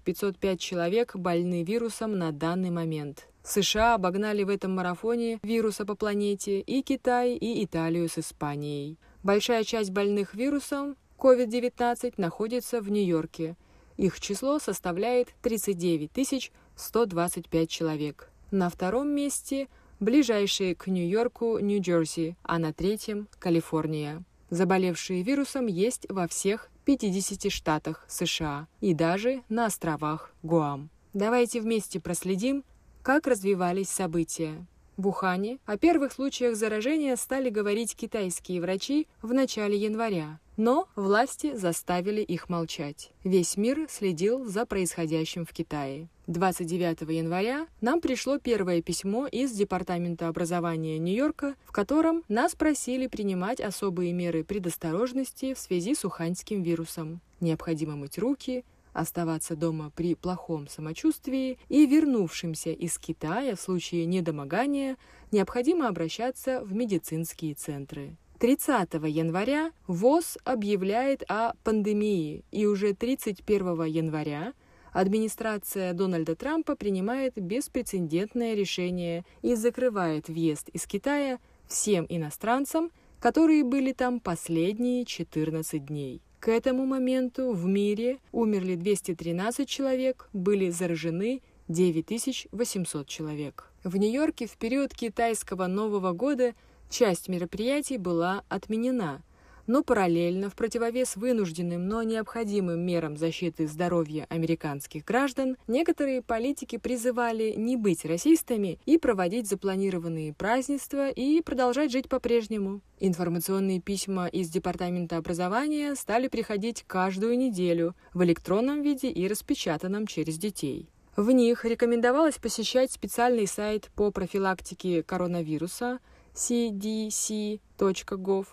H: 505 человек больны вирусом на данный момент. США обогнали в этом марафоне вируса по планете и Китай, и Италию с Испанией. Большая часть больных вирусом COVID-19 находится в Нью-Йорке. Их число составляет 39 125 человек. На втором месте ближайшие к Нью-Йорку, Нью-Джерси, а на третьем – Калифорния. Заболевшие вирусом есть во всех 50 штатах США и даже на островах Гуам. Давайте вместе проследим, как развивались события. В Ухане о первых случаях заражения стали говорить китайские врачи в начале января, но власти заставили их молчать. Весь мир следил за происходящим в Китае. 29 января нам пришло первое письмо из Департамента образования Нью-Йорка, в котором нас просили принимать особые меры предосторожности в связи с уханьским вирусом. Необходимо мыть руки, оставаться дома при плохом самочувствии и вернувшимся из Китая в случае недомогания необходимо обращаться в медицинские центры. 30 января ВОЗ объявляет о пандемии, и уже 31 января администрация Дональда Трампа принимает беспрецедентное решение и закрывает въезд из Китая всем иностранцам, которые были там последние 14 дней. К этому моменту в мире умерли 213 человек, были заражены 9800 человек. В Нью-Йорке в период китайского Нового года – Часть мероприятий была отменена, но параллельно в противовес вынужденным, но необходимым мерам защиты здоровья американских граждан, некоторые политики призывали не быть расистами и проводить запланированные празднества и продолжать жить по-прежнему. Информационные письма из Департамента образования стали приходить каждую неделю в электронном виде и распечатанном через детей. В них рекомендовалось посещать специальный сайт по профилактике коронавируса – cdc.gov,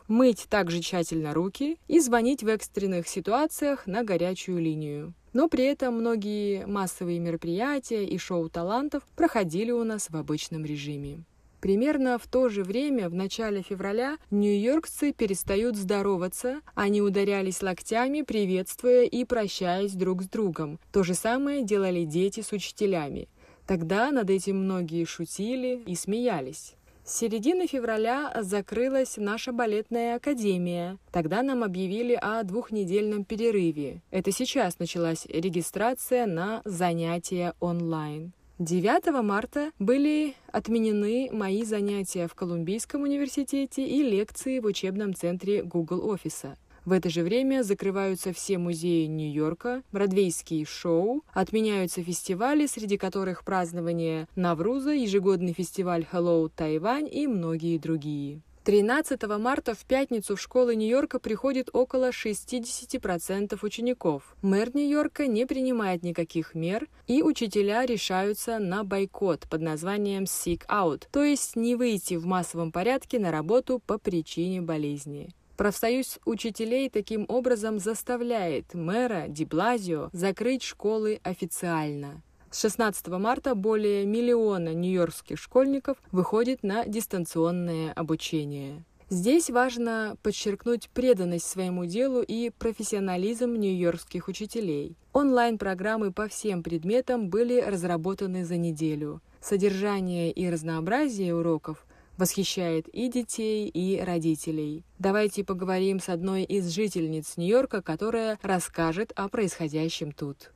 H: мыть также тщательно руки и звонить в экстренных ситуациях на горячую линию. Но при этом многие массовые мероприятия и шоу талантов проходили у нас в обычном режиме. Примерно в то же время, в начале февраля, нью-йоркцы перестают здороваться, они ударялись локтями, приветствуя и прощаясь друг с другом. То же самое делали дети с учителями. Тогда над этим многие шутили и смеялись. С середины февраля закрылась наша балетная академия. Тогда нам объявили о двухнедельном перерыве. Это сейчас началась регистрация на занятия онлайн. 9 марта были отменены мои занятия в Колумбийском университете и лекции в учебном центре Google офиса. В это же время закрываются все музеи Нью-Йорка, бродвейские шоу, отменяются фестивали, среди которых празднование Навруза, ежегодный фестиваль Hello Тайвань и многие другие. 13 марта в пятницу в школы Нью-Йорка приходит около 60% учеников. Мэр Нью-Йорка не принимает никаких мер, и учителя решаются на бойкот под названием Sick Out, то есть не выйти в массовом порядке на работу по причине болезни. Профсоюз учителей таким образом заставляет мэра Диблазио закрыть школы официально. С 16 марта более миллиона нью-йоркских школьников выходит на дистанционное обучение. Здесь важно подчеркнуть преданность своему делу и профессионализм нью-йоркских учителей. Онлайн-программы по всем предметам были разработаны за неделю. Содержание и разнообразие уроков восхищает и детей, и родителей. Давайте поговорим с одной из жительниц Нью-Йорка, которая расскажет о происходящем тут.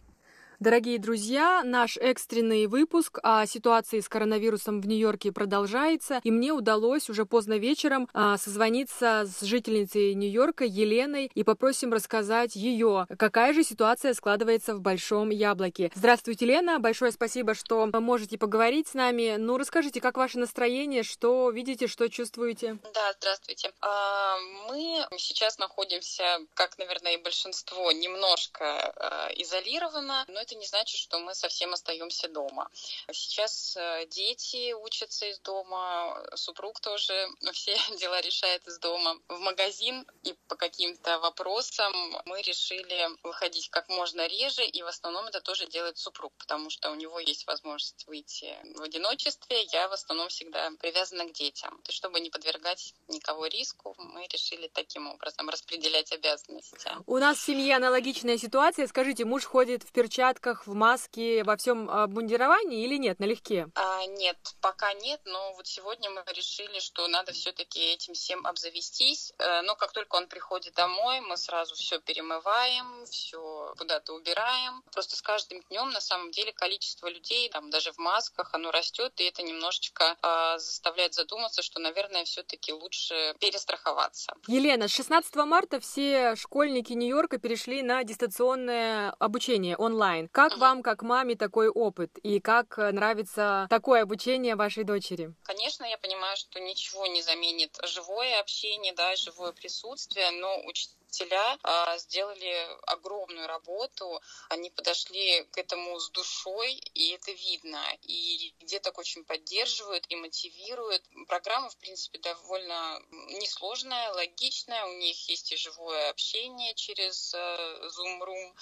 H: Дорогие друзья, наш экстренный выпуск о ситуации с коронавирусом в Нью-Йорке продолжается, и мне удалось уже поздно вечером а, созвониться с жительницей Нью-Йорка Еленой и попросим рассказать ее, какая же ситуация складывается в Большом Яблоке. Здравствуйте, Лена, большое спасибо, что можете поговорить с нами. Ну, расскажите, как ваше настроение, что видите, что чувствуете?
I: Да, здравствуйте. А, мы сейчас находимся, как, наверное, и большинство, немножко а, изолированно, но это не значит, что мы совсем остаемся дома. Сейчас э, дети учатся из дома, супруг тоже все дела решает из дома. В магазин и по каким-то вопросам мы решили выходить как можно реже, и в основном это тоже делает супруг, потому что у него есть возможность выйти в одиночестве. Я в основном всегда привязана к детям. И чтобы не подвергать никого риску, мы решили таким образом распределять обязанности.
H: У нас в семье аналогичная ситуация. Скажите, муж ходит в перчатках, перчатках, в маске, во всем обмундировании или нет, налегке?
I: А, нет, пока нет, но вот сегодня мы решили, что надо все-таки этим всем обзавестись. Э, но как только он приходит домой, мы сразу все перемываем, все куда-то убираем. Просто с каждым днем на самом деле количество людей, там даже в масках, оно растет, и это немножечко а, заставляет задуматься, что, наверное, все-таки лучше перестраховаться.
H: Елена, с 16 марта все школьники Нью-Йорка перешли на дистанционное обучение онлайн. Как вам, как маме, такой опыт? И как э, нравится такое обучение вашей дочери?
I: Конечно, я понимаю, что ничего не заменит живое общение, да, живое присутствие, но учителя учителя а, сделали огромную работу. Они подошли к этому с душой, и это видно. И деток очень поддерживают и мотивируют. Программа, в принципе, довольно несложная, логичная. У них есть и живое общение через э, Zoom Room,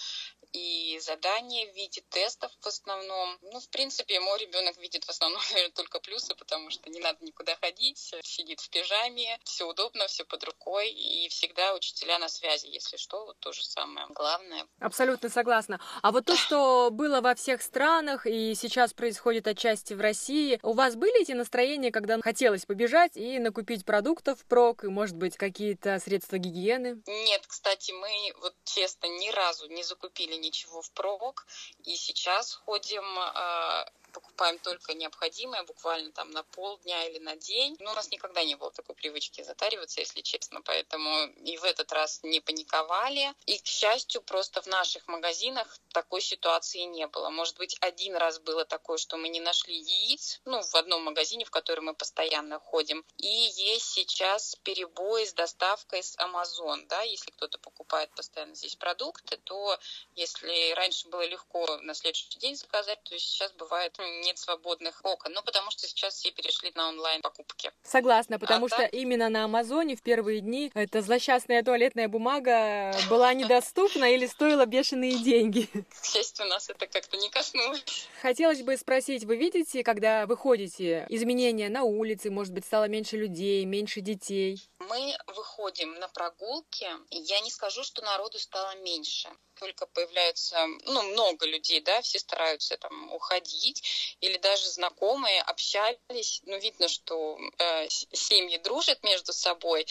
I: и задания в виде тестов в основном. Ну, в принципе, мой ребенок видит в основном только плюсы, потому что не надо никуда ходить, сидит в пижаме, все удобно, все под рукой, и всегда учителя на связи, если что, вот то же самое главное.
H: Абсолютно согласна. А вот то, что было во всех странах и сейчас происходит отчасти в России, у вас были эти настроения, когда хотелось побежать и накупить продуктов прок, и, может быть, какие-то средства гигиены?
I: Нет, кстати, мы вот честно ни разу не закупили ничего впрок, и сейчас ходим а, покупаем только необходимое, буквально там на полдня или на день. Но у нас никогда не было такой привычки затариваться, если честно, поэтому и в этот раз не паниковали. И, к счастью, просто в наших магазинах такой ситуации не было. Может быть, один раз было такое, что мы не нашли яиц, ну, в одном магазине, в который мы постоянно ходим. И есть сейчас перебои с доставкой с Amazon, да, если кто-то покупает постоянно здесь продукты, то если раньше было легко на следующий день заказать, то сейчас бывает нет свободных окон. Ну, потому что сейчас все перешли на онлайн покупки.
H: Согласна, потому а что так? именно на Амазоне в первые дни это злосчастная туалетная
J: бумага была недоступна или стоила бешеные деньги?
I: К счастью, нас это как-то не коснулось.
J: Хотелось бы спросить, вы видите, когда выходите, изменения на улице, может быть, стало меньше людей, меньше детей?
I: Мы выходим на прогулки, я не скажу, что народу стало меньше только появляются, ну, много людей, да, все стараются там уходить, или даже знакомые общались, ну, видно, что э, семьи дружат между собой.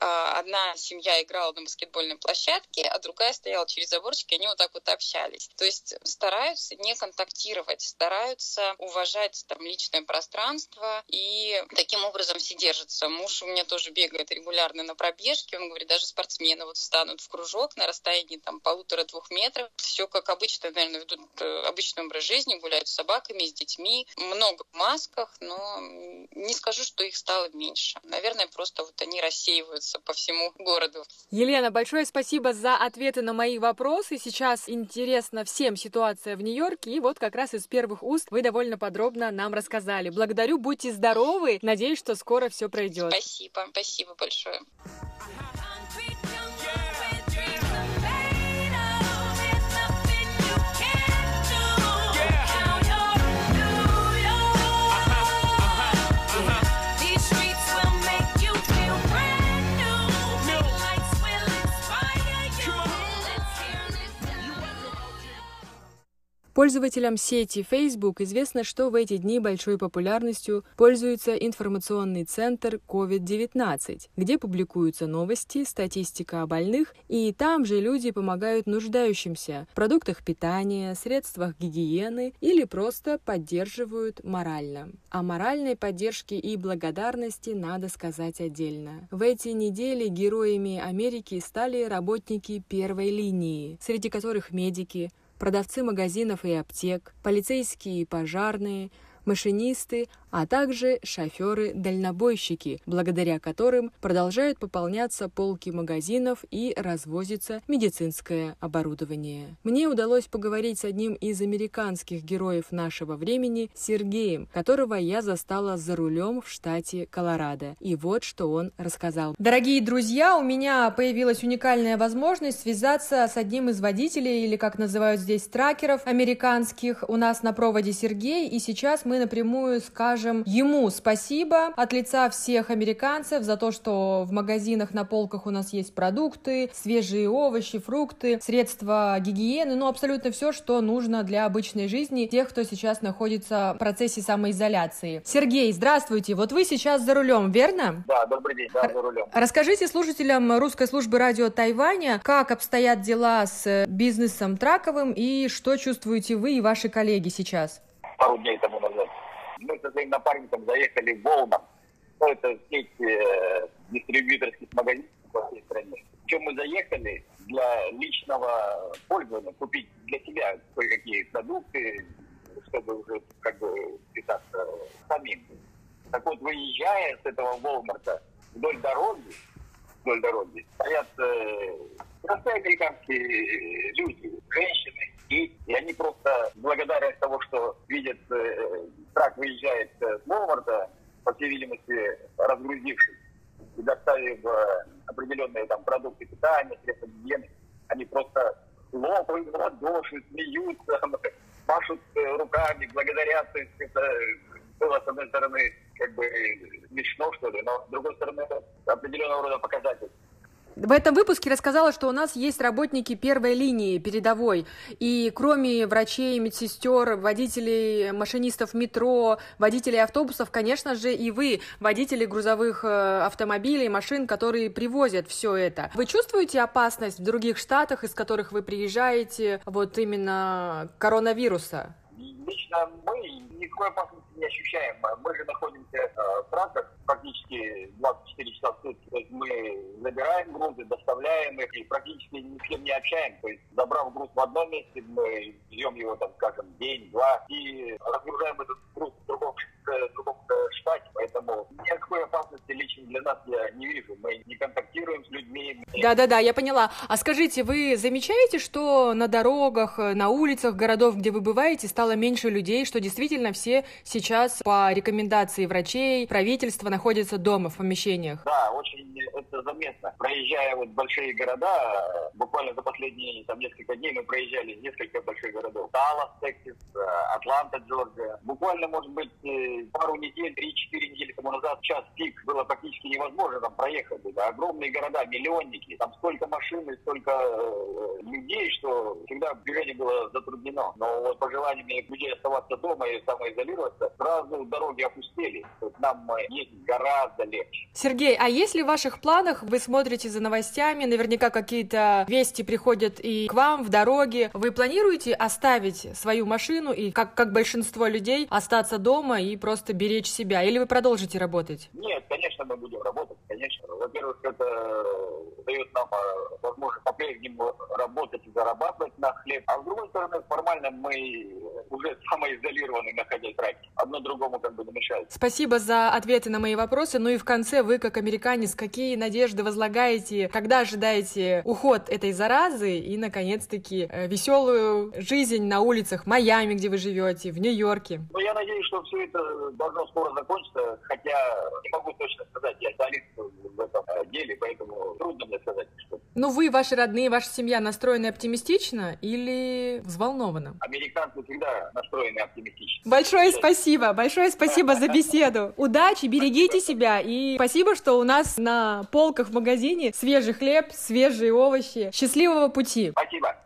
I: Э, одна семья играла на баскетбольной площадке, а другая стояла через заборчик, и они вот так вот общались. То есть стараются не контактировать, стараются уважать там личное пространство, и таким образом все держатся. Муж у меня тоже бегает регулярно на пробежке, он говорит, даже спортсмены вот встанут в кружок на расстоянии там полутора полутора-двух метров. Все как обычно, наверное, ведут э, обычный образ жизни, гуляют с собаками, с детьми. Много в масках, но не скажу, что их стало меньше. Наверное, просто вот они рассеиваются по всему городу.
J: Елена, большое спасибо за ответы на мои вопросы. Сейчас интересна всем ситуация в Нью-Йорке, и вот как раз из первых уст вы довольно подробно нам рассказали. Благодарю, будьте здоровы. Надеюсь, что скоро все пройдет.
I: Спасибо, спасибо большое.
J: Пользователям сети Facebook известно, что в эти дни большой популярностью пользуется информационный центр COVID-19, где публикуются новости, статистика о больных, и там же люди помогают нуждающимся в продуктах питания, средствах гигиены или просто поддерживают морально. О моральной поддержке и благодарности надо сказать отдельно. В эти недели героями Америки стали работники первой линии, среди которых медики, продавцы магазинов и аптек, полицейские и пожарные, машинисты, а также шоферы-дальнобойщики, благодаря которым продолжают пополняться полки магазинов и развозится медицинское оборудование. Мне удалось поговорить с одним из американских героев нашего времени, Сергеем, которого я застала за рулем в штате Колорадо. И вот что он рассказал. Дорогие друзья, у меня появилась уникальная возможность связаться с одним из водителей, или как называют здесь тракеров американских. У нас на проводе Сергей, и сейчас мы напрямую скажем, скажем ему спасибо от лица всех американцев за то, что в магазинах на полках у нас есть продукты, свежие овощи, фрукты, средства гигиены, ну абсолютно все, что нужно для обычной жизни тех, кто сейчас находится в процессе самоизоляции. Сергей, здравствуйте. Вот вы сейчас за рулем, верно?
K: Да, добрый день, да, за рулем.
J: Расскажите слушателям русской службы радио Тайваня, как обстоят дела с бизнесом траковым и что чувствуете вы и ваши коллеги сейчас?
K: Пару дней тому назад мы со своим напарником заехали в Волмар. Ну, это сеть э, дистрибьюторских магазинов во всей стране. Чем мы заехали для личного пользования, купить для себя кое-какие продукты, чтобы уже как бы питаться самим. Так вот, выезжая с этого Волмарта вдоль дороги, вдоль дороги, стоят э, простые американские люди, женщины, и, и они просто благодарны того, что видят, э, трак выезжает э, с Волмарта, по всей видимости, разгрузившись и доставив э, определенные там продукты питания, средства гигиены, они просто хлопают в ладоши, смеются, машут э, руками, благодарят. То есть это было, с одной стороны, как бы смешно, что ли, но с другой стороны, это определенного рода показатель
J: в этом выпуске рассказала, что у нас есть работники первой линии передовой. И кроме врачей, медсестер, водителей, машинистов метро, водителей автобусов, конечно же, и вы, водители грузовых э, автомобилей, машин, которые привозят все это. Вы чувствуете опасность в других штатах, из которых вы приезжаете, вот именно коронавируса?
K: Лично мы никакой опасности не ощущаем. Мы же находимся э, в траках практически 24 часа в сутки. То есть мы забираем грузы, доставляем их и практически ни с кем не общаем. То есть забрав груз в одном месте, мы ждем его, там, скажем, день-два и разгружаем этот груз в другом, в другом штате. Поэтому никакой опасности лично для нас я не вижу. Мы не контактируем с людьми.
J: Да-да-да, я поняла. А скажите, вы замечаете, что на дорогах, на улицах городов, где вы бываете, стало меньше людей, что действительно все сейчас по рекомендации врачей, правительства находятся дома в помещениях?
K: Да, очень это заметно. Проезжая вот большие города, буквально за последние там несколько дней мы проезжали несколько больших городов. Даллас, Тексас, э, Атланта, Джорджия. Буквально, может быть, э, пару недель, три-четыре недели тому назад час пик было практически невозможно там проехать. Да. Огромные города, миллионники, там столько машин и столько э, людей, что всегда движение было затруднено. Но вот по желанию людей оставаться дома и самоизолироваться, сразу дороги опустили. Нам ездить гораздо легче.
H: Сергей, а если в ваших планах вы смотрите за новостями, наверняка какие-то вести приходят и к вам в дороге, вы планируете оставить свою машину и, как, как большинство людей, остаться дома и просто беречь себя? Или вы продолжите работать?
K: Нет, конечно, мы будем работать, конечно. Во-первых, это дает нам э, возможность по-прежнему работать и зарабатывать на хлеб. А с другой стороны, формально мы уже самоизолированы, находясь в раке. Одно другому как бы не мешает.
H: Спасибо за ответы на мои вопросы. Ну и в конце вы, как американец, какие надежды возлагаете, когда ожидаете уход этой заразы и, наконец-таки, э, веселую жизнь на улицах Майами, где вы живете, в Нью-Йорке?
K: Ну, я надеюсь, что все это должно скоро закончиться, хотя не могу точно сказать, я специалист в этом деле, поэтому трудно мне сказать, что
H: ну, вы, ваши родные, ваша семья настроены оптимистично или взволнованно?
K: Американцы всегда настроены оптимистично.
H: Большое спасибо, большое спасибо за беседу. Удачи, берегите себя и спасибо, что у нас на полках в магазине свежий хлеб, свежие овощи. Счастливого пути.
K: Спасибо.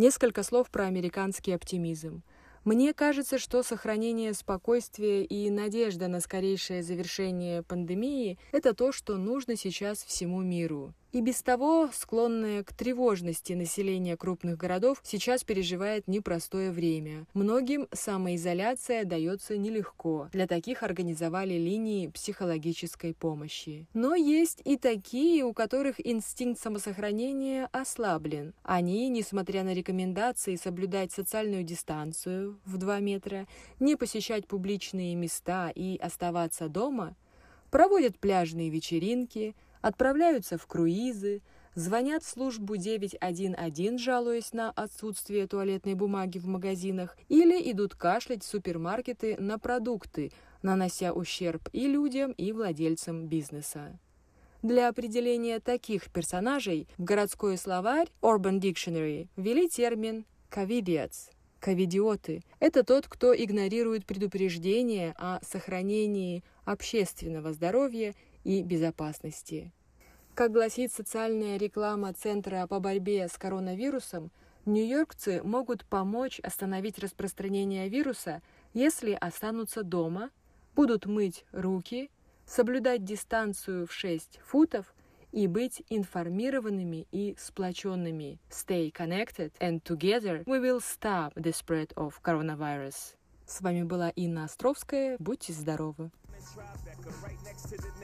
H: Несколько слов про американский оптимизм. Мне кажется, что сохранение спокойствия и надежда на скорейшее завершение пандемии – это то, что нужно сейчас всему миру. И без того склонное к тревожности население крупных городов сейчас переживает непростое время. Многим самоизоляция дается нелегко. Для таких организовали линии психологической помощи. Но есть и такие, у которых инстинкт самосохранения ослаблен. Они, несмотря на рекомендации соблюдать социальную дистанцию в 2 метра, не посещать публичные места и оставаться дома, проводят пляжные вечеринки – отправляются в круизы, звонят в службу 911, жалуясь на отсутствие туалетной бумаги в магазинах, или идут кашлять в супермаркеты на продукты, нанося ущерб и людям, и владельцам бизнеса. Для определения таких персонажей в городской словарь Urban Dictionary ввели термин «ковидиац» – ковидиоты. Это тот, кто игнорирует предупреждения о сохранении общественного здоровья и безопасности. Как гласит социальная реклама Центра по борьбе с коронавирусом, нью-йоркцы могут помочь остановить распространение вируса, если останутся дома, будут мыть руки, соблюдать дистанцию в 6 футов и быть информированными и сплоченными. Stay connected and together we will stop the spread of coronavirus. С вами была Инна Островская. Будьте здоровы!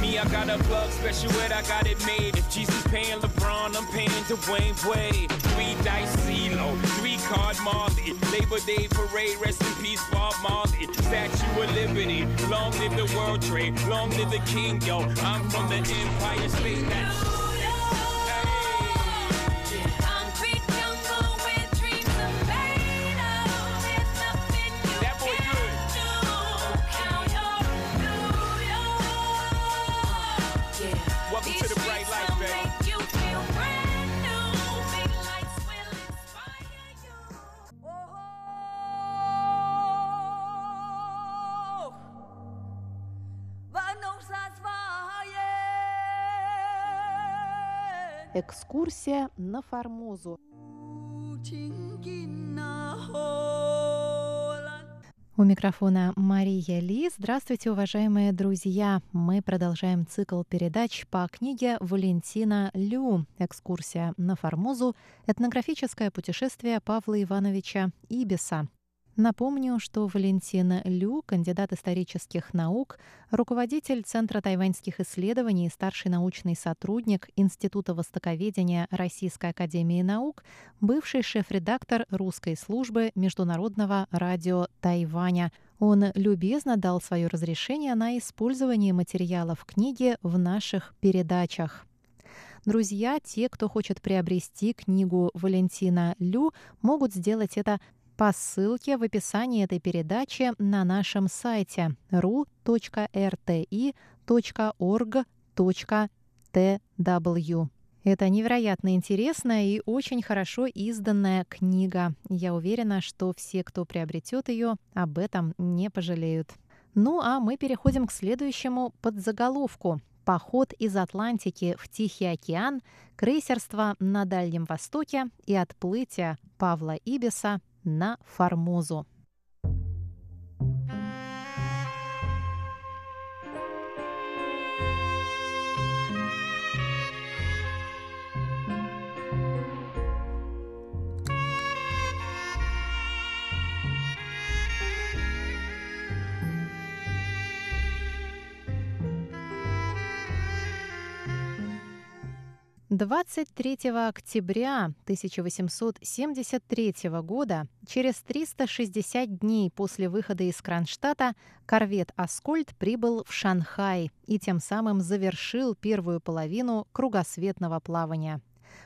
L: Me, I got a plug special ed, I got it made. If Jesus paying LeBron, I'm paying Dwayne Wade. Three dice CeeLo, three card Marley. Labor Day parade, rest in peace, Bob Marley. Statue of Liberty, long live the World Trade, long live the King, yo. I'm from the Empire State. That's
B: Экскурсия на Формозу. У микрофона Мария Ли. Здравствуйте, уважаемые друзья! Мы продолжаем цикл передач по книге Валентина Лю «Экскурсия на Формозу. Этнографическое путешествие Павла Ивановича Ибиса». Напомню, что Валентин Лю, кандидат исторических наук, руководитель Центра тайваньских исследований старший научный сотрудник Института востоковедения Российской академии наук, бывший шеф-редактор русской службы Международного радио Тайваня. Он любезно дал свое разрешение на использование материалов книги в наших передачах. Друзья, те, кто хочет приобрести книгу Валентина Лю, могут сделать это по ссылке в описании этой передачи на нашем сайте ru.rti.org.tw. Это невероятно интересная и очень хорошо изданная книга. Я уверена, что все, кто приобретет ее, об этом не пожалеют. Ну а мы переходим к следующему подзаголовку. Поход из Атлантики в Тихий океан, крейсерство на Дальнем Востоке и отплытие Павла Ибиса на Формозу. 23 октября 1873 года, через 360 дней после выхода из Кронштадта, корвет «Аскольд» прибыл в Шанхай и тем самым завершил первую половину кругосветного плавания.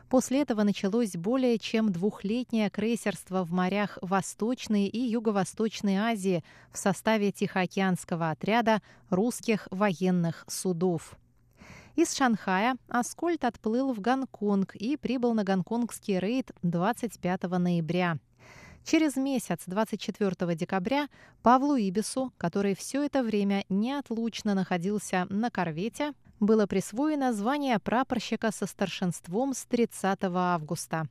B: После этого началось более чем двухлетнее крейсерство в морях Восточной и Юго-Восточной Азии в составе Тихоокеанского отряда русских военных судов. Из Шанхая Аскольд отплыл в Гонконг и прибыл на гонконгский рейд 25 ноября. Через месяц, 24 декабря, Павлу Ибису, который все это время неотлучно находился на корвете, было присвоено звание прапорщика со старшинством с 30 августа.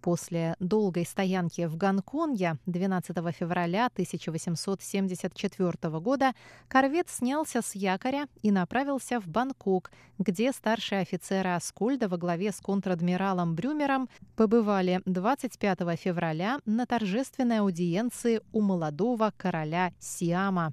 B: После долгой стоянки в Гонконге 12 февраля 1874 года корвет снялся с якоря и направился в Бангкок, где старшие офицеры Аскольда во главе с контр-адмиралом Брюмером побывали 25 февраля на торжественной аудиенции у молодого короля Сиама.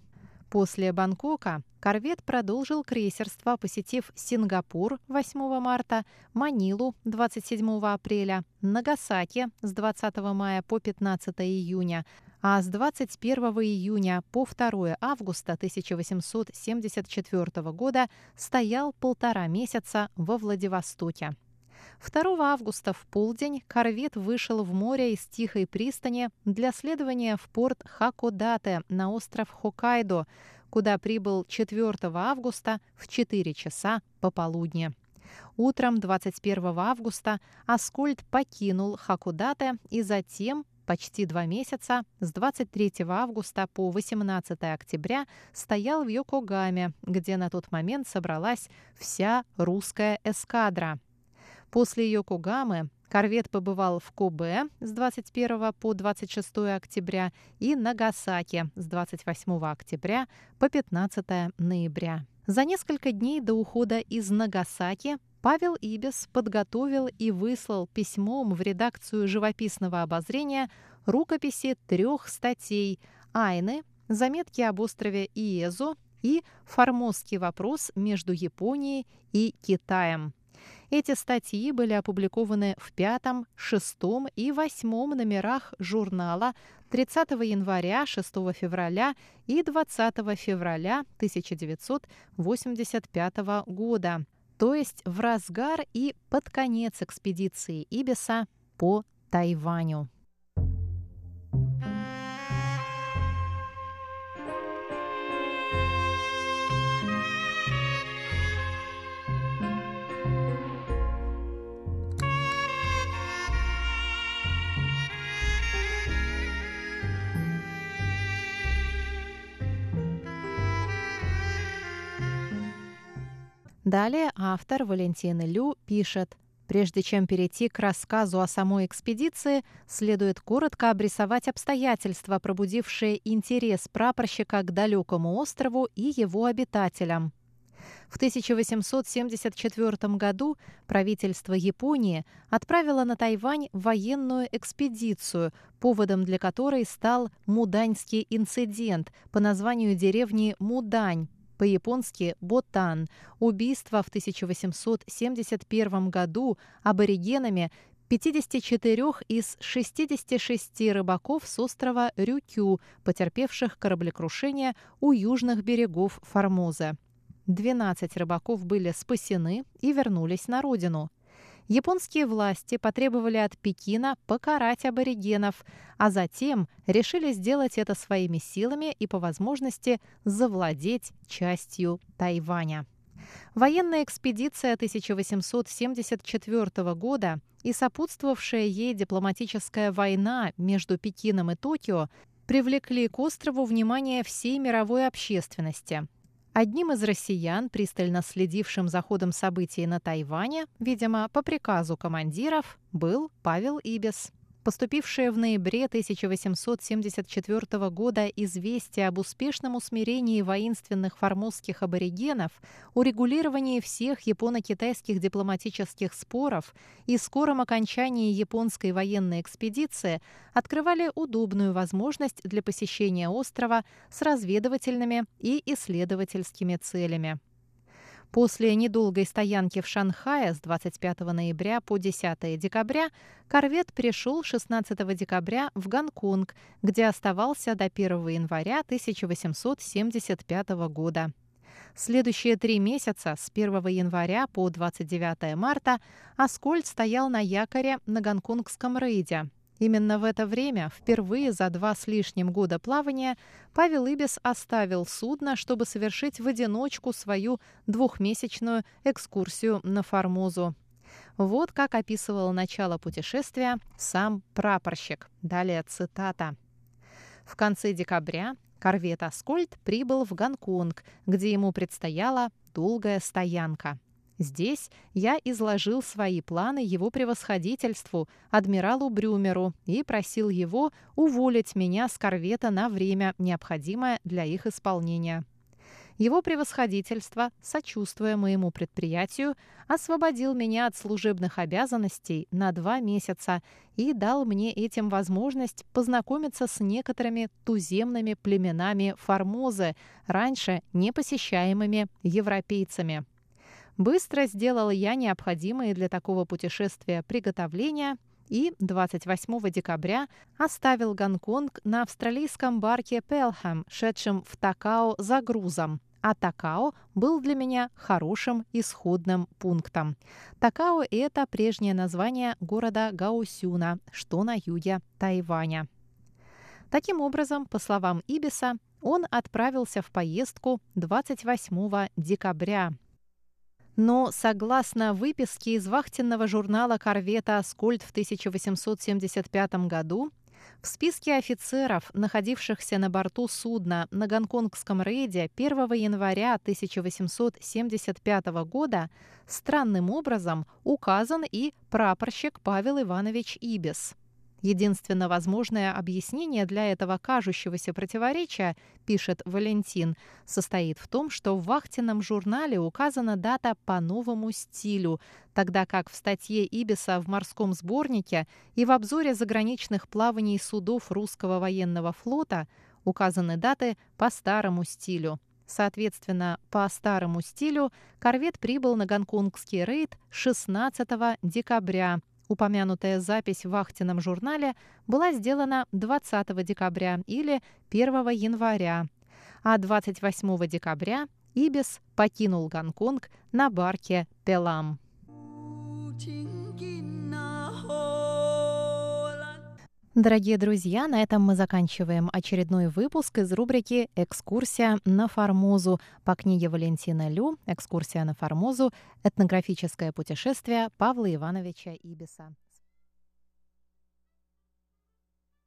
B: После Бангкока корвет продолжил крейсерство, посетив Сингапур 8 марта, Манилу 27 апреля, Нагасаки с 20 мая по 15 июня, а с 21 июня по 2 августа 1874 года стоял полтора месяца во Владивостоке. 2 августа в полдень корвет вышел в море из Тихой пристани для следования в порт Хакодате на остров Хоккайдо, куда прибыл 4 августа в 4 часа пополудни. Утром 21 августа Аскольд покинул Хакудате и затем почти два месяца, с 23 августа по 18 октября, стоял в Йокогаме, где на тот момент собралась вся русская эскадра. После Йокогамы корвет побывал в Кобе с 21 по 26 октября и Нагасаки с 28 октября по 15 ноября. За несколько дней до ухода из Нагасаки Павел Ибис подготовил и выслал письмом в редакцию живописного обозрения рукописи трех статей «Айны», «Заметки об острове Иезо» и «Формозский вопрос между Японией и Китаем». Эти статьи были опубликованы в пятом, шестом и восьмом номерах журнала 30 января, 6 февраля и 20 февраля 1985 года, то есть в разгар и под конец экспедиции Ибиса по Тайваню. Далее автор Валентина Лю пишет Прежде чем перейти к рассказу о самой экспедиции, следует коротко обрисовать обстоятельства, пробудившие интерес прапорщика к далекому острову и его обитателям. В 1874 году правительство Японии отправило на Тайвань военную экспедицию, поводом для которой стал Муданьский инцидент по названию деревни Мудань, по-японски «ботан», убийство в 1871 году аборигенами 54 из 66 рыбаков с острова Рюкю, потерпевших кораблекрушение у южных берегов Формоза. 12 рыбаков были спасены и вернулись на родину японские власти потребовали от Пекина покарать аборигенов, а затем решили сделать это своими силами и по возможности завладеть частью Тайваня. Военная экспедиция 1874 года и сопутствовавшая ей дипломатическая война между Пекином и Токио привлекли к острову внимание всей мировой общественности – Одним из россиян, пристально следившим за ходом событий на Тайване, видимо, по приказу командиров, был Павел Ибис. Поступившее в ноябре 1874 года известие об успешном усмирении воинственных формозских аборигенов, урегулировании всех японо-китайских дипломатических споров и скором окончании японской военной экспедиции открывали удобную возможность для посещения острова с разведывательными и исследовательскими целями. После недолгой стоянки в Шанхае с 25 ноября по 10 декабря корвет пришел 16 декабря в Гонконг, где оставался до 1 января 1875 года. Следующие три месяца, с 1 января по 29 марта, Аскольд стоял на якоре на гонконгском рейде, Именно в это время, впервые за два с лишним года плавания, Павел Ибис оставил судно, чтобы совершить в одиночку свою двухмесячную экскурсию на Формозу. Вот как описывал начало путешествия сам прапорщик. Далее цитата. В конце декабря корвет «Аскольд» прибыл в Гонконг, где ему предстояла долгая стоянка – Здесь я изложил свои планы его превосходительству, адмиралу Брюмеру, и просил его уволить меня с корвета на время, необходимое для их исполнения. Его превосходительство, сочувствуя моему предприятию, освободил меня от служебных обязанностей на два месяца и дал мне этим возможность познакомиться с некоторыми туземными племенами Формозы, раньше не посещаемыми европейцами. Быстро сделал я необходимые для такого путешествия приготовления и 28 декабря оставил Гонконг на австралийском барке Пелхэм, шедшем в Такао за грузом. А Такао был для меня хорошим исходным пунктом. Такао – это прежнее название города Гаусюна, что на юге Тайваня. Таким образом, по словам Ибиса, он отправился в поездку 28 декабря но, согласно выписке из вахтенного журнала корвета «Аскольд» в 1875 году, В списке офицеров, находившихся на борту судна на гонконгском рейде 1 января 1875 года, странным образом указан и прапорщик Павел Иванович Ибис. Единственно возможное объяснение для этого кажущегося противоречия, пишет Валентин, состоит в том, что в вахтенном журнале указана дата по новому стилю, тогда как в статье Ибиса в морском сборнике и в обзоре заграничных плаваний судов русского военного флота указаны даты по старому стилю. Соответственно, по старому стилю корвет прибыл на гонконгский рейд 16 декабря Упомянутая запись в вахтенном журнале была сделана 20 декабря или 1 января, а 28 декабря Ибис покинул Гонконг на барке «Пелам». Дорогие друзья, на этом мы заканчиваем очередной выпуск из рубрики «Экскурсия на Формозу» по книге Валентина Лю «Экскурсия на Формозу. Этнографическое путешествие Павла Ивановича Ибиса».